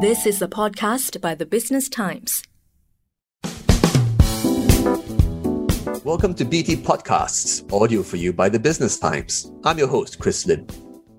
This is a podcast by the Business Times. Welcome to BT Podcasts, audio for you by the Business Times. I'm your host, Chris Lim.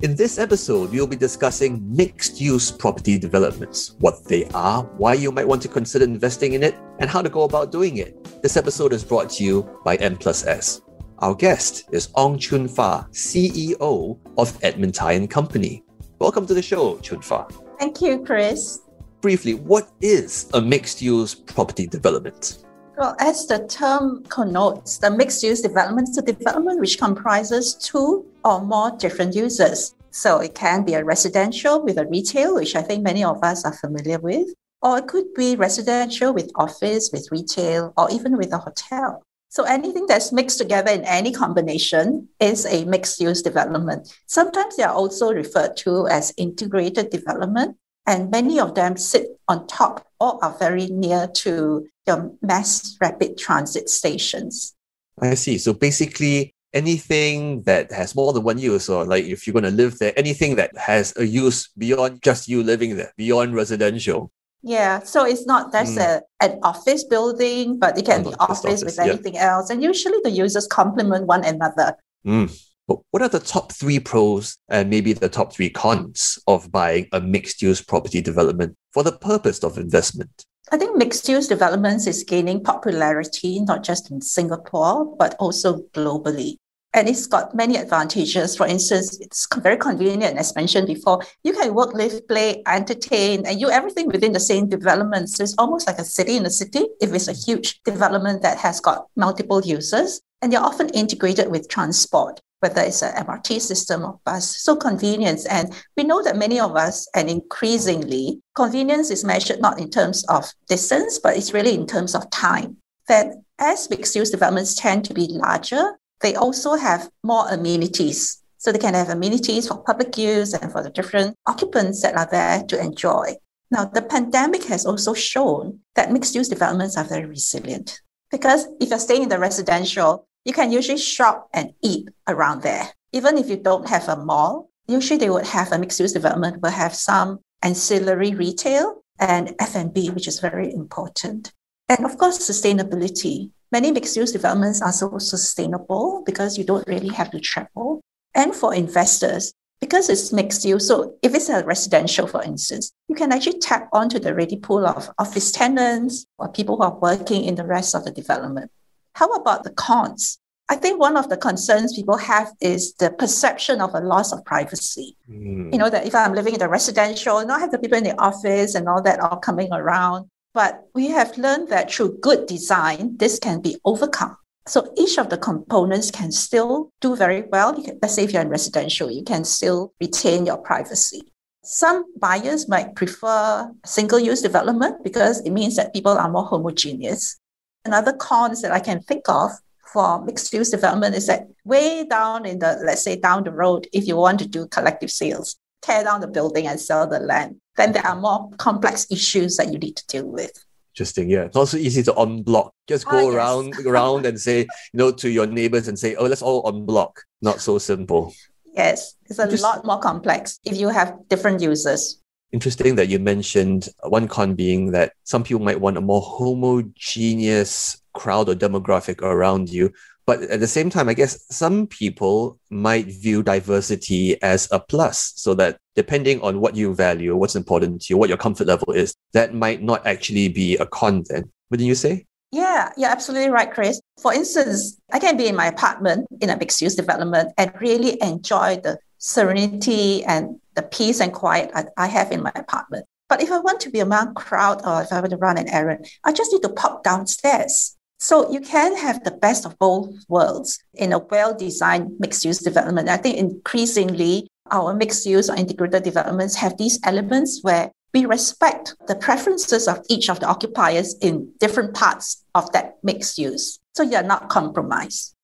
In this episode, we'll be discussing mixed use property developments, what they are, why you might want to consider investing in it, and how to go about doing it. This episode is brought to you by M Plus S. Our guest is Ong Choon Fah, CEO of Edmund Tie and Company. Welcome to the show, Choon Fah. Thank you, Chris. Briefly, what is a mixed use property development? Well, as the term connotes, the mixed use development is a development which comprises two or more different uses. So it can be a residential with a retail, which I think many of us are familiar with, or it could be residential with office, with retail, or even with a hotel. So anything that's mixed together in any combination is a mixed use development. Sometimes they are also referred to as integrated development, and many of them sit on top or are very near to your mass rapid transit stations. I see. So basically, anything that has more than one use, or like if you're going to live there, anything that has a use beyond just you living there, beyond residential. Yeah, so it's not that's mm. a an office building, but it can be office, office, with anything yeah. else, and usually the users complement one another. Mm. But what are the top three pros and maybe the top three cons of buying a mixed use property development for the purpose of investment? I think mixed use developments is gaining popularity not just in Singapore, but also globally. And it's got many advantages. For instance, it's very convenient, as mentioned before. You can work, live, play, entertain, and you everything within the same development. So it's almost like a city in a city if it's a huge development that has got multiple users. And they're often integrated with transport, whether it's an MRT system or bus. So convenience. And we know that many of us, and increasingly, convenience is measured not in terms of distance, but it's really in terms of time. That as mixed use developments tend to be larger, they also have more amenities. So they can have amenities for public use and for the different occupants that are there to enjoy. Now, the pandemic has also shown that mixed use developments are very resilient because if you're staying in the residential, you can usually shop and eat around there. Even if you don't have a mall, usually they would have a mixed use development, will have some ancillary retail and F&B, which is very important. And of course, sustainability. Many mixed use developments are so sustainable because you don't really have to travel. And for investors, because it's mixed use, so if it's a residential, for instance, you can actually tap onto the ready pool of office tenants or people who are working in the rest of the development. How about the cons? I think one of the concerns people have is the perception of a loss of privacy. Mm. You know, that if I'm living in the residential, not have the people in the office and all that all coming around, but we have learned that through good design, this can be overcome. So each of the components can still do very well. Can, let's say if you're in residential, you can still retain your privacy. Some buyers might prefer single use development because it means that people are more homogeneous. Another cons that I can think of for mixed use development is that way down in the, let's say down the road, if you want to do collective sales, tear down the building and sell the land, then there are more complex issues that you need to deal with. Interesting. Yeah. It's also easy to unblock. Just go ah, around yes. around and say, you know, to your neighbors and say, oh, let's all unblock. Not so simple. Yes. It's a Just, lot more complex if you have different users. Interesting that you mentioned one con being that some people might want a more homogeneous crowd or demographic around you. But at the same time, I guess some people might view diversity as a plus, so that depending on what you value, what's important to you, what your comfort level is, that might not actually be a con then. Wouldn't you say? Yeah, you're absolutely right, Chris. For instance, I can be in my apartment in a mixed use development and really enjoy the serenity and the peace and quiet I have in my apartment. But if I want to be among crowd or if I want to run an errand, I just need to pop downstairs. So you can have the best of both worlds in a well-designed mixed-use development. I think increasingly our mixed-use or integrated developments have these elements where we respect the preferences of each of the occupiers in different parts of that mixed use. So you're not compromised.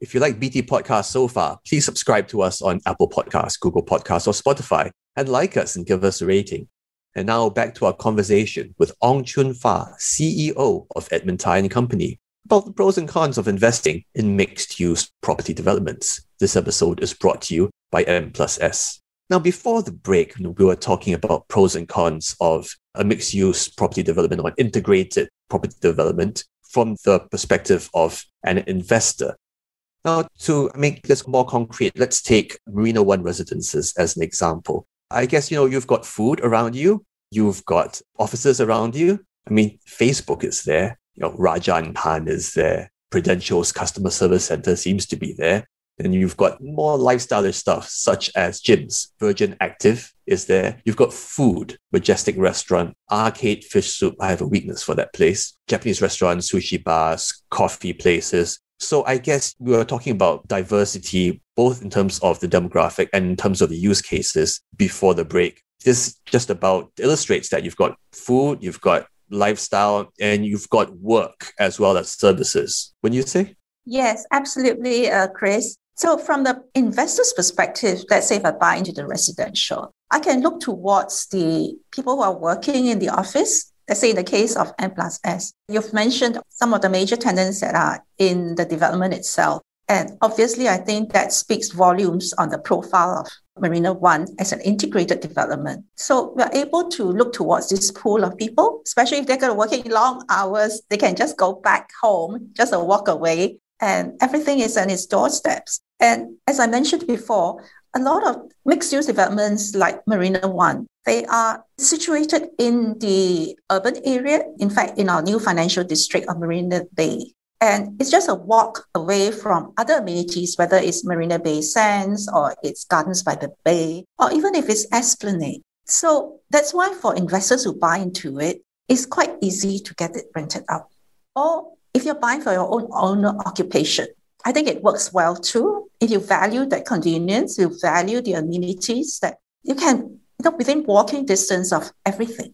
If you like BT Podcast so far, please subscribe to us on Apple Podcasts, Google Podcasts, or Spotify, and like us and give us a rating. And now back to our conversation with Ong Choon Fah, CEO of Edmund Tie and Company, about the pros and cons of investing in mixed use property developments. This episode is brought to you by M plus S. Now, before the break, we were talking about pros and cons of a mixed use property development or integrated property development from the perspective of an investor. Now, to make this more concrete, let's take Marina One residences as an example. I guess, you know, you've got food around you, you've got offices around you. I mean, Facebook is there, you know, Rajah and Tann is there, Prudential's customer service center seems to be there. And you've got more lifestyle stuff, such as gyms. Virgin Active is there. You've got food, Majestic Restaurant, Arcade Fish Soup. I have a weakness for that place. Japanese restaurants, sushi bars, coffee places. So I guess we were talking about diversity, both in terms of the demographic and in terms of the use cases before the break. This just about illustrates that you've got food, you've got lifestyle, and you've got work as well as services. When you say? Yes, absolutely, uh, Chris. So, from the investor's perspective, let's say if I buy into the residential, I can look towards the people who are working in the office. Let's say in the case of M plus S, you've mentioned some of the major tenants that are in the development itself. And obviously, I think that speaks volumes on the profile of Marina One as an integrated development. So we're able to look towards this pool of people, especially if they're going to work working long hours, they can just go back home, just a walk away, and everything is on its doorsteps. And as I mentioned before, a lot of mixed use developments like Marina One, they are situated in the urban area, in fact, in our new financial district of Marina Bay. And it's just a walk away from other amenities, whether it's Marina Bay Sands or it's Gardens by the Bay, or even if it's Esplanade. So that's why for investors who buy into it, it's quite easy to get it rented out. Or if you're buying for your own owner occupation, I think it works well too. If you value that convenience, you value the amenities that you can, you know, within walking distance of everything.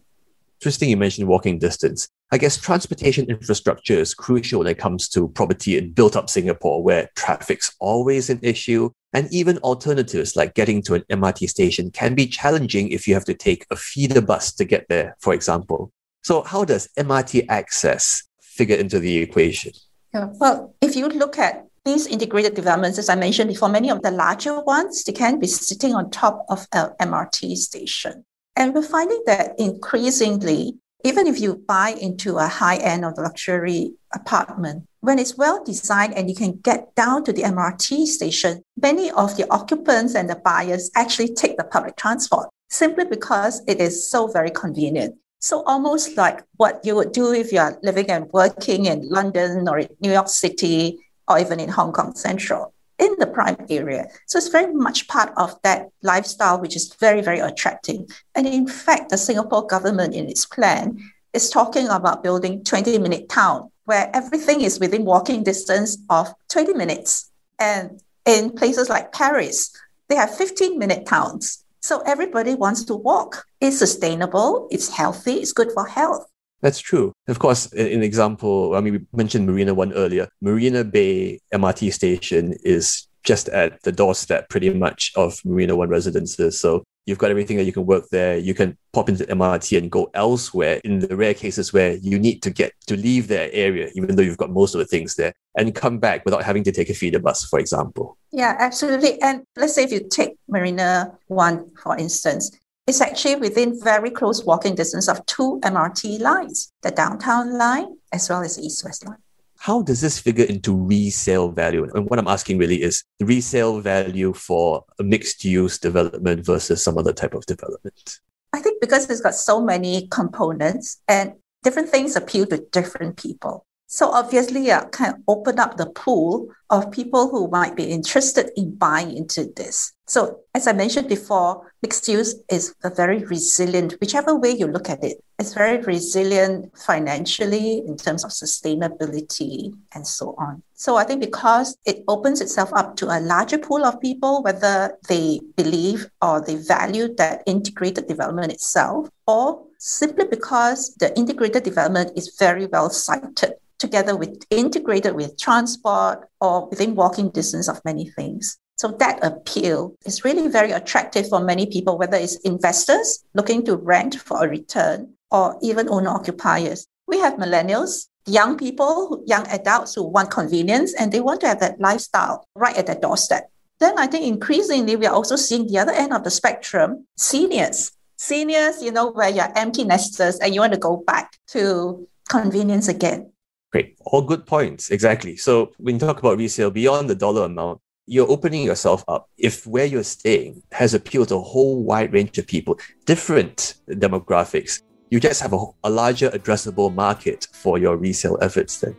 Interesting you mentioned walking distance. I guess transportation infrastructure is crucial when it comes to property in built up Singapore, where traffic's always an issue. And even alternatives like getting to an MRT station can be challenging if you have to take a feeder bus to get there, for example. So, how does MRT access figure into the equation? Yeah, well, if you look at these integrated developments, as I mentioned before, many of the larger ones, they can be sitting on top of an MRT station. And we're finding that increasingly, even if you buy into a high end of luxury apartment, when it's well designed and you can get down to the MRT station, many of the occupants and the buyers actually take the public transport simply because it is so very convenient. So almost like what you would do if you are living and working in London or New York City or even in Hong Kong Central in the prime area. So it's very much part of that lifestyle, which is very, very attractive. And in fact, the Singapore government in its plan is talking about building 20 minute town where everything is within walking distance of 20 minutes. And in places like Paris, they have 15 minute towns. So everybody wants to walk. It's sustainable, it's healthy, it's good for health. That's true. Of course, an example, I mean, we mentioned Marina One earlier. Marina Bay MRT station is just at the doorstep pretty much of Marina One residences. So you've got everything that you can work there. You can pop into MRT and go elsewhere in the rare cases where you need to get to leave that area, even though you've got most of the things there, and come back without having to take a feeder bus, for example. Yeah, absolutely. And let's say if you take Marina One, for instance, it's actually within very close walking distance of two MRT lines, the downtown line as well as the east west line. How does this figure into resale value? And what I'm asking really is the resale value for a mixed use development versus some other type of development. I think because it's got so many components and different things appeal to different people. So obviously, kind of open up the pool of people who might be interested in buying into this. So as I mentioned before, mixed use is a very resilient, whichever way you look at it, it's very resilient financially in terms of sustainability and so on. So I think because it opens itself up to a larger pool of people, whether they believe or they value that integrated development itself, or simply because the integrated development is very well sited together with integrated with transport or within walking distance of many things. So that appeal is really very attractive for many people, whether it's investors looking to rent for a return or even owner occupiers. We have millennials, young people, young adults who want convenience and they want to have that lifestyle right at their doorstep. Then I think increasingly we are also seeing the other end of the spectrum, seniors. Seniors, you know, where you're empty nesters and you want to go back to convenience again. Great. All good points. Exactly. So when you talk about resale beyond the dollar amount, you're opening yourself up. If where you're staying has appealed to a whole wide range of people, different demographics, you just have a, a larger addressable market for your resale efforts then.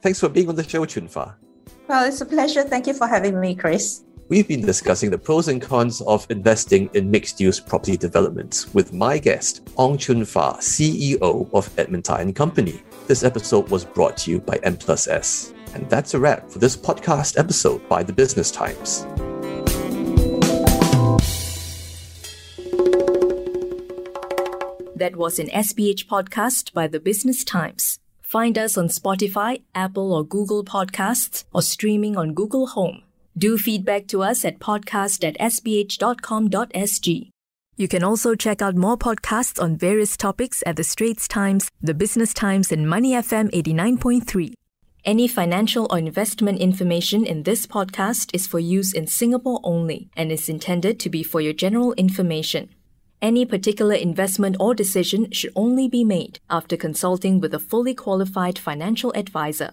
Thanks for being on the show, Choon-Fah. Well, it's a pleasure. Thank you for having me, Chris. We've been discussing the pros and cons of investing in mixed use property developments with my guest, Ong Choon-Fah, CEO of Edmund and Company. This episode was brought to you by M Plus S. And that's a wrap for this podcast episode by the Business Times. That was an SPH podcast by the Business Times. Find us on Spotify, Apple or Google Podcasts, or streaming on Google Home. Do feedback to us at podcast at sph.com.sg. You can also check out more podcasts on various topics at The Straits Times, The Business Times, and Money FM 89.3. Any financial or investment information in this podcast is for use in Singapore only and is intended to be for your general information. Any particular investment or decision should only be made after consulting with a fully qualified financial advisor.